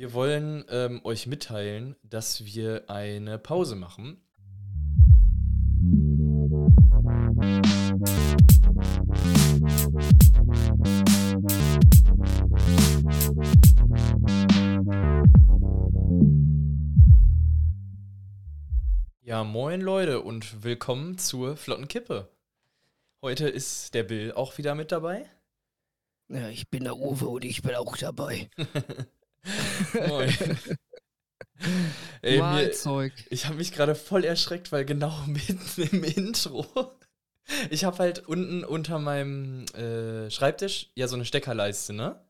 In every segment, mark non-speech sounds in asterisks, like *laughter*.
Wir wollen ähm, euch mitteilen, dass wir eine Pause machen. Ja, moin Leute und willkommen zur Flotten Kippe. Heute ist der Bill auch wieder mit dabei. Ja, ich bin der Uwe und ich bin auch dabei. *laughs* Moin. *laughs* Ey, mir, Mahlzeug. ich habe mich gerade voll erschreckt, weil genau *laughs* mitten im Intro, ich habe halt unten unter meinem äh, Schreibtisch ja so eine Steckerleiste, ne?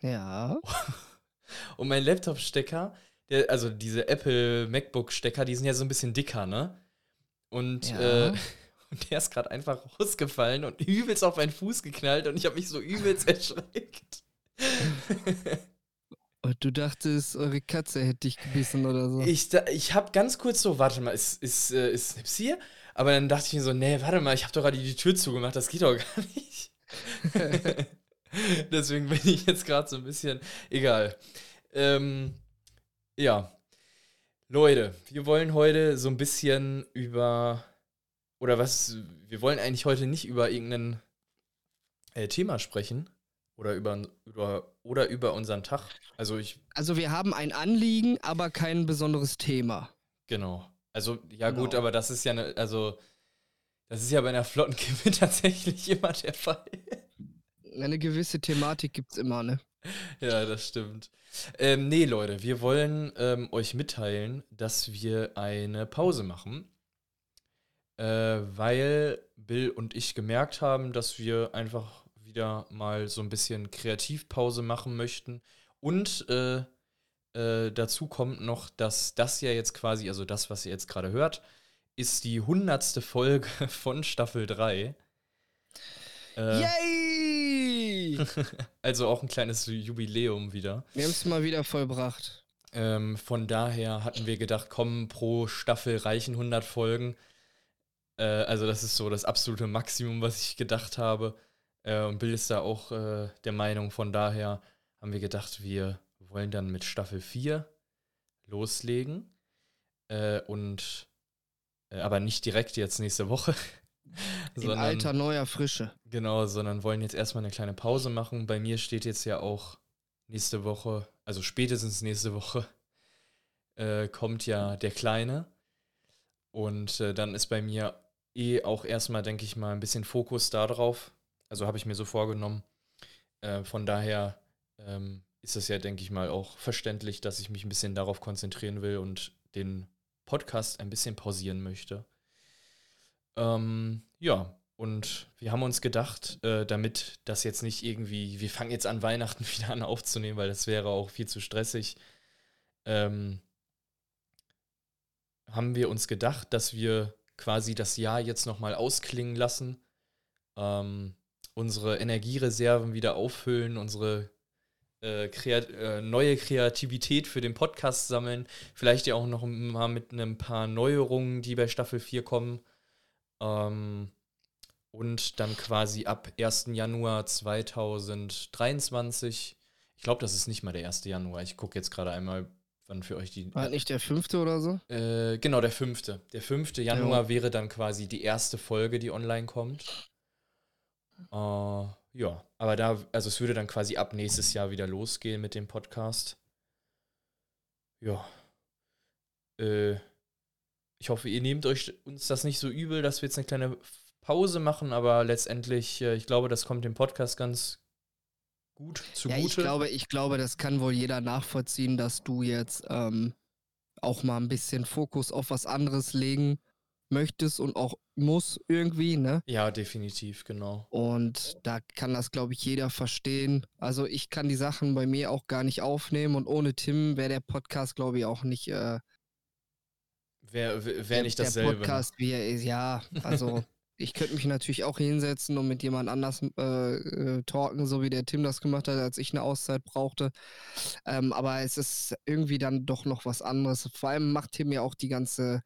Ja. *laughs* Und mein Laptop-Stecker, also diese Apple MacBook-Stecker, die sind ja so ein bisschen dicker, ne? Und, Ja. äh, und der ist gerade einfach rausgefallen und übelst auf meinen Fuß geknallt und ich habe mich so übelst erschreckt. Und du dachtest, eure Katze hätte dich gebissen oder so. Ich, ich habe ganz kurz so, warte mal, ist, ist, äh, ist Snips hier? Aber dann dachte ich mir so, nee, warte mal, ich habe doch gerade die Tür zugemacht, das geht doch gar nicht. *laughs* Deswegen bin ich jetzt gerade so ein bisschen, egal. Ähm, ja. Leute, wir wollen heute so ein bisschen über, oder was, wir wollen eigentlich heute nicht über irgendein äh, Thema sprechen. Oder über, über, oder über unseren Tag. Also ich, Also wir haben ein Anliegen, aber kein besonderes Thema. Genau. Also, ja gut, Genau. aber das ist ja ne, also das ist ja bei einer Flottenkippe *laughs* tatsächlich immer der Fall. Eine gewisse Thematik gibt's immer, ne? ja, das stimmt. Ähm, nee, Leute, wir wollen ähm, euch mitteilen, dass wir eine Pause machen. Äh, weil Bill und ich gemerkt haben, dass wir einfach wieder mal so ein bisschen Kreativpause machen möchten. Und äh, äh, dazu kommt noch, dass das ja jetzt quasi, also das, was ihr jetzt gerade hört, ist die hundertste Folge *laughs* von Staffel 3. Äh, Yay! *laughs* also auch ein kleines Jubiläum wieder. wir haben es mal wieder vollbracht. Ähm, von daher hatten wir gedacht, komm, pro Staffel reichen 100 Folgen. Äh, also das ist so das absolute Maximum, was ich gedacht habe. Äh, und Bill ist da auch äh, der Meinung. Von daher haben wir gedacht, wir wollen dann mit Staffel 4 loslegen. Äh, und äh, aber nicht direkt jetzt nächste Woche. *laughs* In alter neuer Frische. Genau, sondern wollen jetzt erstmal eine kleine Pause machen. Bei mir steht jetzt ja auch nächste Woche, also spätestens nächste Woche, *laughs* äh, kommt ja der Kleine. Und äh, dann ist bei mir eh auch erstmal, denke ich mal, ein bisschen Fokus darauf. Also habe ich mir so vorgenommen. Äh, von daher ähm, ist es ja, denke ich mal, auch verständlich, dass ich mich ein bisschen darauf konzentrieren will und den Podcast ein bisschen pausieren möchte. Ähm, ja, und wir haben uns gedacht, äh, damit das jetzt nicht irgendwie, wir fangen jetzt an *laughs* Weihnachten wieder an aufzunehmen, weil das wäre auch viel zu stressig, ähm, haben wir uns gedacht, dass wir quasi das Jahr jetzt nochmal ausklingen lassen, ähm, unsere Energiereserven wieder auffüllen, unsere äh, kreat äh, neue Kreativität für den Podcast sammeln, vielleicht ja auch noch mal mit ein paar Neuerungen, die bei Staffel 4 kommen. Ähm, und dann quasi ab 1. Januar 2023, ich glaube, das ist nicht mal der 1. Januar, ich gucke jetzt gerade einmal, wann für euch die. War nicht der fünfte oder so? Äh, genau, der 5. Der 5. Januar wäre dann quasi die erste Folge, die online kommt. Äh, ja, aber da, also es würde dann quasi ab nächstes Jahr wieder losgehen mit dem Podcast. Ja. Äh, ich hoffe, ihr nehmt euch uns das nicht so übel, dass wir jetzt eine kleine Pause machen, aber letztendlich, äh, ich glaube, das kommt dem Podcast ganz gut zugute. Ja, ich glaube, ich glaube, das kann wohl jeder nachvollziehen, dass du jetzt ähm, auch mal ein bisschen Fokus auf was anderes legen möchtest und auch muss irgendwie, ne? ja, definitiv, genau. Und da kann das, glaube ich, jeder verstehen. Also ich kann die Sachen bei mir auch gar nicht aufnehmen und ohne Tim wäre der Podcast, glaube ich, auch nicht äh, Wäre wär der, nicht der dasselbe. ne? Podcast, wie er ist. Ja, also *laughs* ich könnte mich natürlich auch hinsetzen und mit jemand anders äh, äh, talken, so wie der Tim das gemacht hat, als ich eine Auszeit brauchte. Ähm, aber es ist irgendwie dann doch noch was anderes. Vor allem macht Tim ja auch die ganze,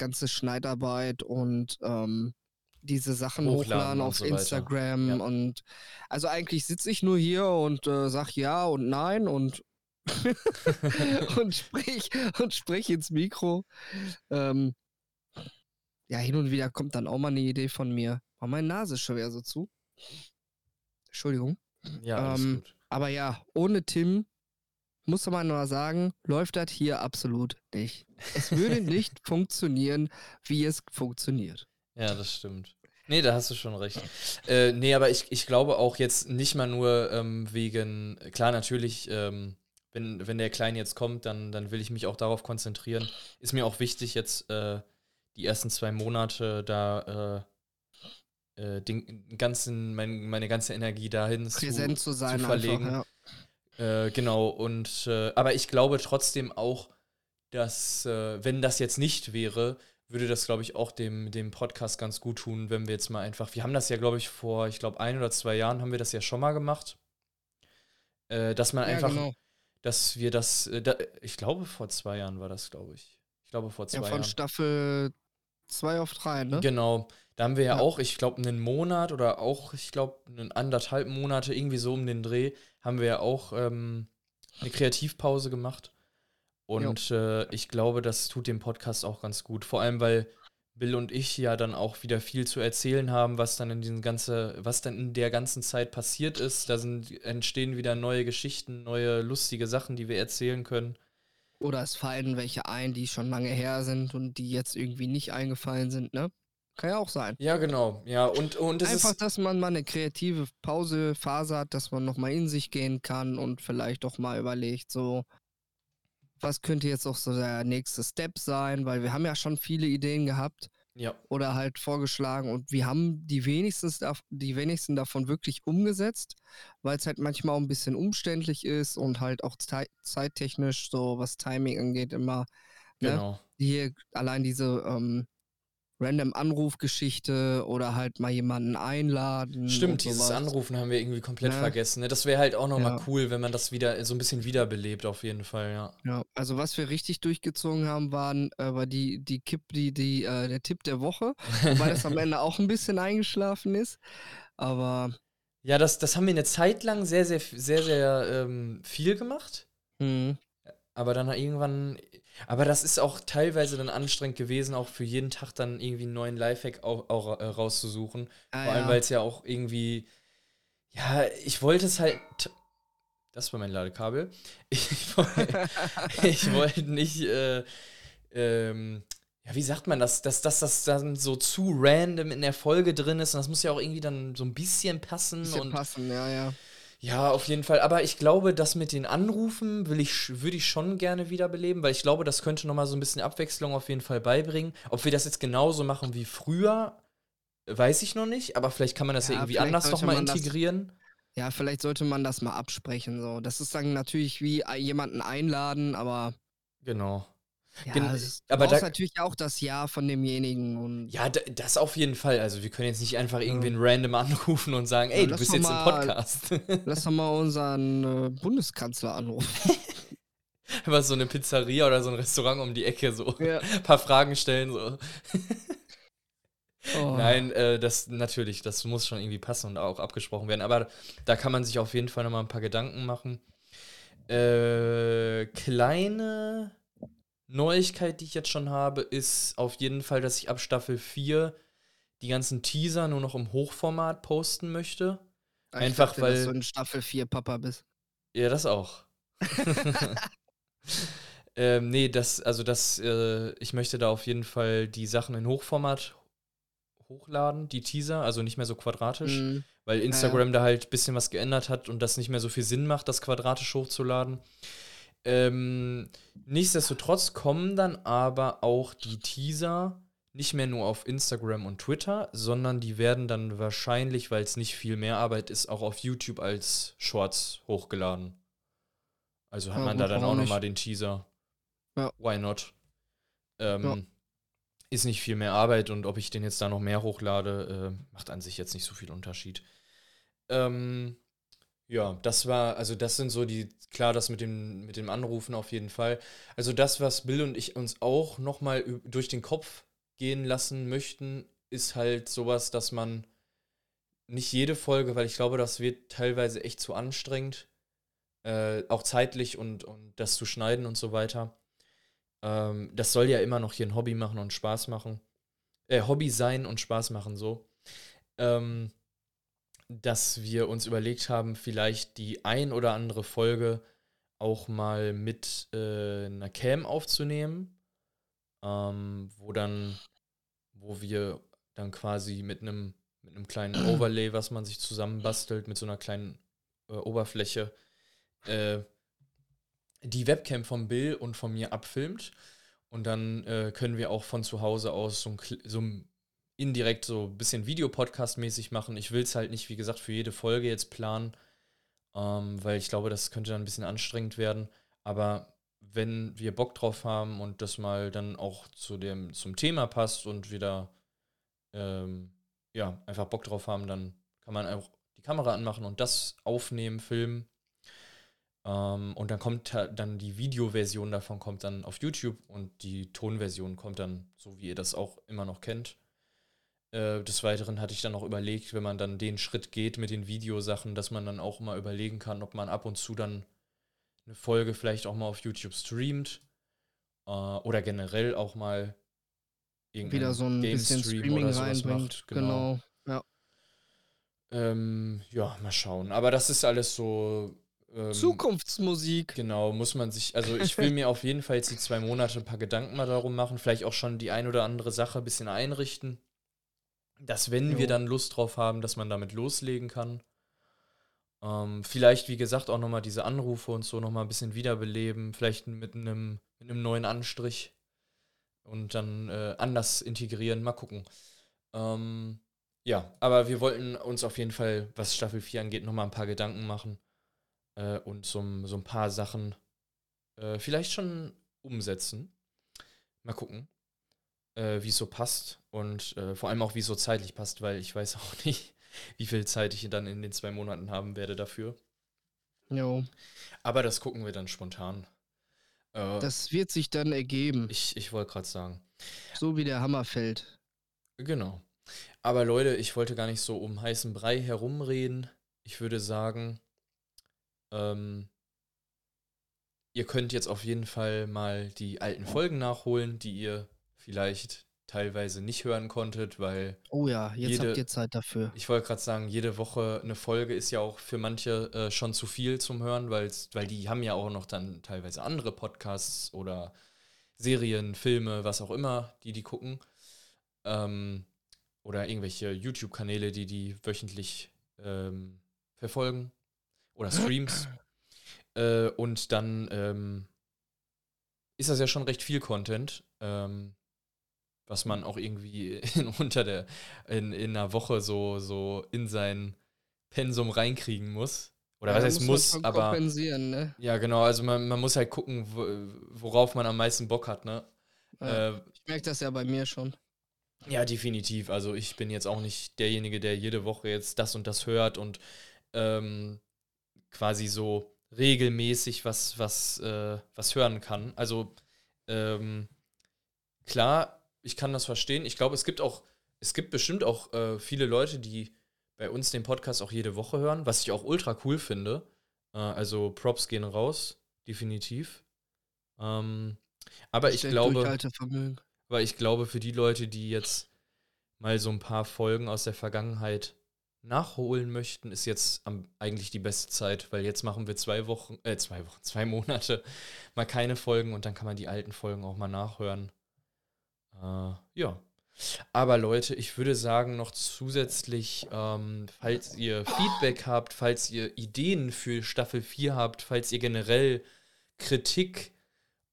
ganze Schneidarbeit und ähm, diese Sachen Hochladen hochladen auf so. Instagram Ja. und also eigentlich sitze ich nur hier und äh, sag ja und nein und *laughs* und sprich und sprich ins Mikro. Ähm, ja, hin und wieder kommt dann auch mal eine Idee von mir. Oh, meine Nase ist schon wieder so zu. Entschuldigung. Ja, Ähm. Aber ja, ohne Tim muss man nur sagen, läuft das hier absolut nicht. Es würde *laughs* nicht funktionieren, wie es funktioniert. Ja, das stimmt. Nee, da hast du schon recht. Äh, nee, aber ich, ich glaube auch jetzt nicht mal nur ähm, wegen, klar, natürlich, ähm, wenn, wenn der Kleine jetzt kommt, dann, dann will ich mich auch darauf konzentrieren. Ist mir auch wichtig, jetzt äh, die ersten zwei Monate da äh, äh, den ganzen, mein, meine ganze Energie dahin Präsent zu, sein, verlegen. einfach. Äh, genau, und äh, aber ich glaube trotzdem auch, dass, äh, wenn das jetzt nicht wäre, würde das, glaube ich, auch dem, dem Podcast ganz gut tun, wenn wir jetzt mal einfach. Wir haben das ja, glaube ich, vor, ich glaube, ein oder zwei Jahren haben wir das ja schon mal gemacht. Äh, dass man Ja, einfach, genau. dass wir das, äh, da, ich glaube, vor zwei Jahren war das, glaube ich. Ich glaube, vor zwei Ja, von Jahren. Staffel 2 auf 3, ne? Genau. Da haben wir ja, Ja. auch, ich glaube, einen Monat oder auch, ich glaube, einen anderthalb Monate, irgendwie so um den Dreh, haben wir ja auch ähm, eine Kreativpause gemacht. Und äh, ich glaube, das tut dem Podcast auch ganz gut. Vor allem, weil Bill und ich ja dann auch wieder viel zu erzählen haben, was dann in diesen ganze, was dann in der ganzen Zeit passiert ist. Da sind, entstehen wieder neue Geschichten, neue lustige Sachen, die wir erzählen können. Oder es fallen welche ein, die schon lange her sind und die jetzt irgendwie nicht eingefallen sind, ne? Kann ja auch sein. Ja, genau. Ja, und, und Einfach, dass man mal eine kreative Pausephase hat, dass man nochmal in sich gehen kann und vielleicht doch mal überlegt, so, was könnte jetzt auch so der nächste Step sein, weil wir haben ja schon viele Ideen gehabt Ja, oder halt vorgeschlagen und wir haben die wenigsten, dav- die wenigsten davon wirklich umgesetzt, weil es halt manchmal auch ein bisschen umständlich ist und halt auch zei zeittechnisch, so was Timing angeht, immer, ne? genau. hier allein diese ähm, random Anrufgeschichte oder halt mal jemanden einladen. Stimmt, dieses. Anrufen haben wir irgendwie komplett Ne? vergessen. Ne? Das wäre halt auch nochmal Ja. cool, wenn man das wieder so ein bisschen wiederbelebt, auf jeden Fall, ja. Ja, also was wir richtig durchgezogen haben, waren äh, war die, die Kipp, die, die, äh, der Tipp der Woche, wobei das am *laughs* Ende auch ein bisschen eingeschlafen ist. Aber Ja, das, das haben wir eine Zeit lang sehr, sehr, sehr, sehr ähm, viel gemacht. mh, Aber dann irgendwann. Aber das ist auch teilweise dann anstrengend gewesen, auch für jeden Tag dann irgendwie einen neuen Lifehack auch, auch äh, rauszusuchen. ah, Vor allem, ja. weil es ja auch irgendwie. Ja, ich wollte es halt. Das war mein Ladekabel. *laughs* Ich, woll- *laughs* ich wollte nicht. Äh, ähm, ja, wie sagt man das? Dass, dass das dann so zu random in der Folge drin ist. Und das muss ja auch irgendwie dann so ein bisschen passen. bisschen und passen, ja, ja. Ja, auf jeden Fall. Aber ich glaube, das mit den Anrufen will ich, würde ich schon gerne wiederbeleben, weil ich glaube, das könnte nochmal so ein bisschen Abwechslung auf jeden Fall beibringen. Ob wir das jetzt genauso machen wie früher, weiß ich noch nicht. Aber vielleicht kann man das ja, Ja, irgendwie anders nochmal das- integrieren. Ja, vielleicht sollte man das mal absprechen. So. Das ist dann natürlich wie ein- jemanden einladen, aber Genau. Ja, Gen- ist, aber da- natürlich auch das Ja von demjenigen. Und Ja, das auf jeden Fall. Also wir können jetzt nicht einfach irgendwen random *laughs* anrufen und sagen, ey, Ja, du bist jetzt im mal- Podcast. *laughs* lass doch mal unseren äh, Bundeskanzler anrufen. *laughs* Was so eine Pizzeria oder so ein Restaurant um die Ecke so ja. ein paar Fragen stellen so. oh. Nein, äh, das natürlich, das muss schon irgendwie passen und auch abgesprochen werden. Aber da kann man sich auf jeden Fall nochmal ein paar Gedanken machen. Äh, kleine Neuigkeit, die ich jetzt schon habe, ist auf jeden Fall, dass ich ab Staffel 4 die ganzen Teaser nur noch im Hochformat posten möchte. Ich einfach, dachte, weil- dass du in Staffel 4 Papa bist. Ja, das auch. *laughs* ähm, nee, das, also das, äh, ich möchte da auf jeden Fall die Sachen in Hochformat hochladen, die Teaser, also nicht mehr so quadratisch, Mhm. weil Instagram da halt ein bisschen was geändert hat und das nicht mehr so viel Sinn macht, das quadratisch hochzuladen. Ähm, nichtsdestotrotz kommen dann aber auch die Teaser nicht mehr nur auf Instagram und Twitter, sondern die werden dann wahrscheinlich, weil es nicht viel mehr Arbeit ist, auch auf YouTube als Shorts hochgeladen. Also hat Ja, man da dann auch nochmal den Teaser. Ja. Why not? Ähm, Ja. Ist nicht viel mehr Arbeit und ob ich den jetzt da noch mehr hochlade, äh, macht an sich jetzt nicht so viel Unterschied. Ähm, ja, das war, also das sind so die, klar, das mit dem, mit dem Anrufen auf jeden Fall. Also das, was Bill und ich uns auch nochmal durch den Kopf gehen lassen möchten, ist halt sowas, dass man nicht jede Folge, weil ich glaube, das wird teilweise echt zu anstrengend, Äh, auch zeitlich und, und das zu schneiden und so weiter. Ähm, das soll ja immer noch hier ein Hobby machen und Spaß machen. Äh, Hobby sein und Spaß machen, so. Ähm, dass wir uns überlegt haben, vielleicht die ein oder andere Folge auch mal mit äh, einer Cam aufzunehmen, ähm, wo dann, wo wir dann quasi mit einem mit einem kleinen *clears throat* Overlay, was man sich zusammenbastelt, mit so einer kleinen äh, Oberfläche, äh, die Webcam von Bill und von mir abfilmt. Und dann äh, können wir auch von zu Hause aus so ein, so ein indirekt so ein bisschen Videopodcast-mäßig machen. Ich will es halt nicht, wie gesagt, für jede Folge jetzt planen, ähm, weil ich glaube, das könnte dann ein bisschen anstrengend werden. Aber wenn wir Bock drauf haben und das mal dann auch zu dem, zum Thema passt und wieder ähm, ja, einfach Bock drauf haben, dann kann man auch die Kamera anmachen und das aufnehmen, filmen. Ähm, und dann kommt dann die Videoversion davon kommt dann auf YouTube und die Tonversion kommt dann, so wie ihr das auch immer noch kennt, äh, des Weiteren hatte ich dann auch überlegt, wenn man dann den Schritt geht mit den Videosachen, dass man dann auch mal überlegen kann, ob man ab und zu dann eine Folge vielleicht auch mal auf YouTube streamt äh, oder generell auch mal wieder so ein Game bisschen Stream Streaming reinbringt. Macht. Genau. genau. Ja. Ähm, ja, mal schauen. Aber das ist alles so. Ähm, Zukunftsmusik. Genau, muss man sich. Also, ich will mir *laughs* auf jeden Fall jetzt die zwei Monate ein paar Gedanken mal darum machen. Vielleicht auch schon die ein oder andere Sache ein bisschen einrichten dass wenn jo. wir dann Lust drauf haben, dass man damit loslegen kann. Ähm, vielleicht, wie gesagt, auch nochmal diese Anrufe und so nochmal ein bisschen wiederbeleben, vielleicht mit einem, mit einem neuen Anstrich und dann äh, anders integrieren. Mal gucken. Ähm, ja, aber wir wollten uns auf jeden Fall, was Staffel 4 angeht, nochmal ein paar Gedanken machen äh, und so, so ein paar Sachen äh, vielleicht schon umsetzen. Mal gucken äh, wie es so passt und äh, vor allem auch, wie es so zeitlich passt, weil ich weiß *laughs* auch nicht, wie viel Zeit ich dann in den zwei Monaten haben werde dafür. Jo. Aber das gucken wir dann spontan. Äh, das wird sich dann ergeben. Ich, ich wollte gerade sagen. So wie der Hammer fällt. Genau. Aber Leute, ich wollte gar nicht so um heißen Brei herumreden. Ich würde sagen, ähm, ihr könnt jetzt auf jeden Fall mal die alten Folgen nachholen, die ihr vielleicht teilweise nicht hören konntet, weil. Oh ja, jetzt jede, habt ihr Zeit dafür. Ich wollte gerade sagen, jede Woche eine Folge ist ja auch für manche äh, schon zu viel zum Hören, weil die haben ja auch noch dann teilweise andere Podcasts oder Serien, Filme, was auch immer, die die gucken. Ähm, oder irgendwelche YouTube-Kanäle, die die wöchentlich ähm, verfolgen. Oder Streams. *clears throat* äh, und dann ähm, ist das ja schon recht viel Content. Ähm, was man auch irgendwie *laughs* in, unter der, in, in einer Woche so, so in sein Pensum reinkriegen muss. Oder ja, was heißt muss, muss aber. Ne? Ja, genau, also man, man muss halt gucken, worauf man am meisten Bock hat, ne? Ja, äh, ich merke das ja bei mir schon. Ja, definitiv. Also ich bin jetzt auch nicht derjenige, der jede Woche jetzt das und das hört und ähm, quasi so regelmäßig was, was, äh, was hören kann. Also ähm, klar, ich kann das verstehen. Ich glaube, es gibt auch, es gibt bestimmt auch äh, viele Leute, die bei uns den Podcast auch jede Woche hören, was ich auch ultra cool finde. Äh, also Props gehen raus, definitiv. Ähm, aber ich glaube, aber ich glaube, für die Leute, die jetzt mal so ein paar Folgen aus der Vergangenheit nachholen möchten, ist jetzt am, eigentlich die beste Zeit, weil jetzt machen wir zwei Wochen, äh, zwei Wochen, *laughs* zwei Monate mal keine Folgen und dann kann man die alten Folgen auch mal nachhören. Äh, ja. Aber Leute, ich würde sagen, noch zusätzlich, ähm, falls ihr Feedback habt, falls ihr Ideen für Staffel 4 habt, falls ihr generell Kritik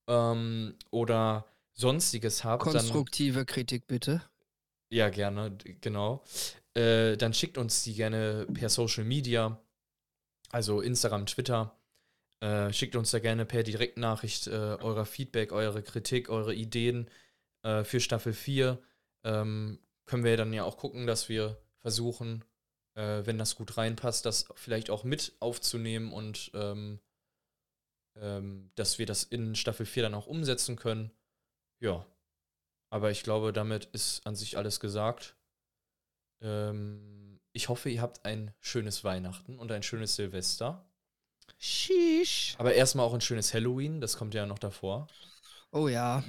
ähm, oder sonstiges habt. Konstruktive dann, Kritik bitte. Ja, gerne, genau. Äh, dann schickt uns die gerne per Social Media, also Instagram, Twitter. Äh, schickt uns da gerne per Direktnachricht äh, eurer Feedback, eure Kritik, eure Ideen äh, für Staffel 4 ähm, können wir dann ja auch gucken, dass wir versuchen, äh, wenn das gut reinpasst, das vielleicht auch mit aufzunehmen und ähm, ähm, dass wir das in Staffel 4 dann auch umsetzen können. Ja. Aber ich glaube, damit ist an sich alles gesagt. Ähm, ich hoffe, ihr habt ein schönes Weihnachten und ein schönes Silvester. Sheesh. Aber erstmal auch ein schönes Halloween, das kommt ja noch davor. Oh ja,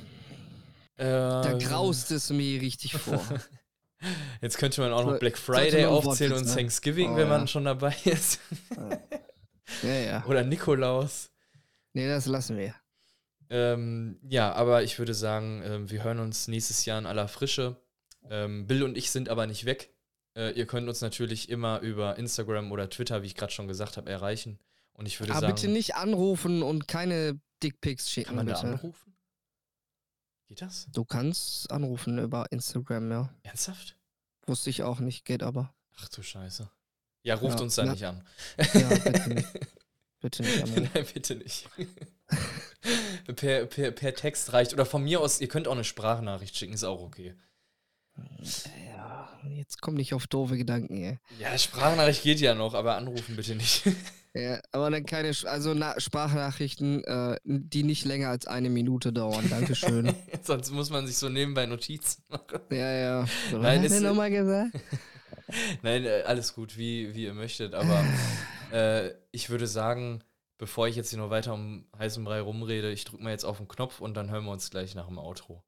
Äh, da graust es mir richtig vor. *laughs* Jetzt könnte man auch noch Black Friday aufzählen und ne? Thanksgiving, Oh, wenn man ja. schon dabei *laughs* ist. ja, ja. Oder Nikolaus. Nee, das lassen wir. Ähm, ja, aber ich würde sagen, ähm, wir hören uns nächstes Jahr in aller Frische. Ähm, Bill und ich sind aber nicht weg. Äh, ihr könnt uns natürlich immer über Instagram oder Twitter, wie ich gerade schon gesagt habe, erreichen. Und ich würde Aber sagen, bitte nicht anrufen und keine Dickpics schicken, kann man da bitte. anrufen? Geht das? Du kannst anrufen über Instagram, ja. Ernsthaft? Wusste ich auch nicht, geht aber. Ach du Scheiße. Ja, ruft Ja, uns da na- nicht an. Ja, bitte nicht. *laughs* Bitte nicht anrufen. Nein, bitte nicht. per, per, per Text reicht. Oder von mir aus, ihr könnt auch eine Sprachnachricht schicken, ist auch okay. Ja, jetzt komm nicht auf doofe Gedanken, ey. Ja, Sprachnachricht geht ja noch, aber anrufen bitte nicht. *laughs* Ja, aber dann keine, also Na Sprachnachrichten, äh, die nicht länger als eine Minute dauern. Dankeschön. *laughs* Sonst muss man sich so nebenbei Notizen *laughs* machen. ja, ja. So, Nein, ist- nochmal gesagt? Nein, äh, alles gut, wie, wie ihr möchtet, aber *sighs* äh, ich würde sagen, bevor ich jetzt hier noch weiter um heißen Brei rumrede, ich drücke mal jetzt auf den Knopf und dann hören wir uns gleich nach dem Outro.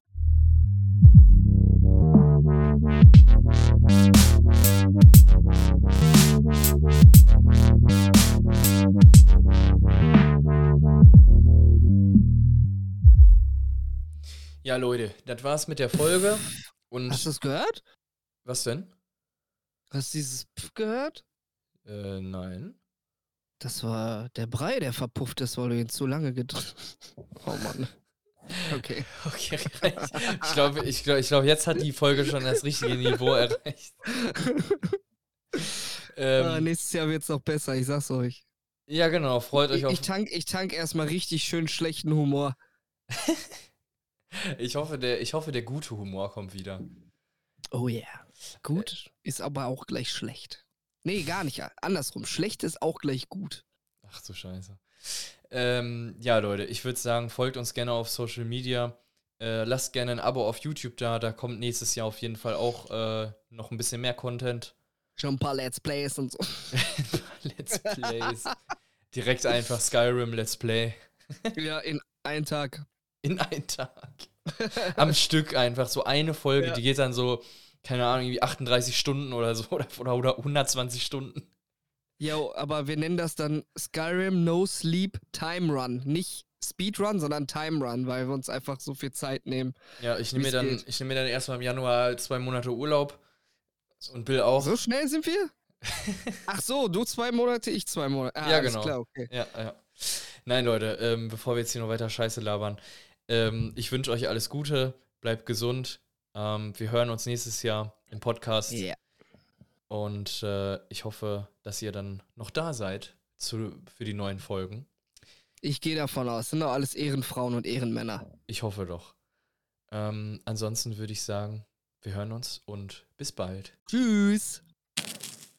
Ja, Leute, das war's mit der Folge. Und Hast du es gehört? was denn? Hast du dieses Pf gehört? Äh, nein. Das war der Brei, der verpufft ist, weil du ihn zu lange gedrückt *laughs* Oh Mann. Okay. *laughs* Okay, reicht. ich glaube, ich glaub, ich glaub, jetzt hat die Folge schon das richtige Niveau *laughs* erreicht. ah, Ähm, nächstes Jahr wird es noch besser, ich sag's euch. ja, genau, freut euch Ich, auf. ich, tank, ich tank erstmal richtig schön schlechten Humor. Ich hoffe, der, ich hoffe, der gute Humor kommt wieder. Oh yeah. Gut, ist aber auch gleich schlecht. Nee, gar nicht. Andersrum. Schlecht ist auch gleich gut. Ach du Scheiße. Ähm, ja, Leute, ich würde sagen, folgt uns gerne auf Social Media. Äh, lasst gerne ein Abo auf YouTube da. Da kommt nächstes Jahr auf jeden Fall auch äh, noch ein bisschen mehr Content. Schon ein paar Let's Plays und so. *laughs* Let's Plays. *laughs* Direkt einfach Skyrim Let's Play. ja, in einem Tag. In einen Tag. Am *laughs* Stück einfach. So eine Folge, Ja. die geht dann so, keine Ahnung, irgendwie 38 Stunden oder so. *laughs* Oder, oder, oder 120 Stunden. Jo, aber wir nennen das dann Skyrim No Sleep Time Run. Nicht Speedrun, sondern Time Run, weil wir uns einfach so viel Zeit nehmen. Ja, ich nehme mir dann, ich nehme mir dann erstmal im Januar zwei Monate Urlaub. Und Bill auch. So schnell sind wir? *laughs* Ach so, du zwei Monate, ich zwei Monate. Ah, Ja, genau. Klar, okay. Ja, ja. Nein, Leute, ähm, bevor wir jetzt hier noch weiter Scheiße labern, ähm, ich wünsche euch alles Gute, bleibt gesund. Ähm, wir hören uns nächstes Jahr im Podcast Ja. und äh, ich hoffe, dass ihr dann noch da seid zu, für die neuen Folgen. Ich gehe davon aus, sind doch alles Ehrenfrauen und Ehrenmänner. Ich hoffe doch. Ähm, ansonsten würde ich sagen, wir hören uns und bis bald. Tschüss.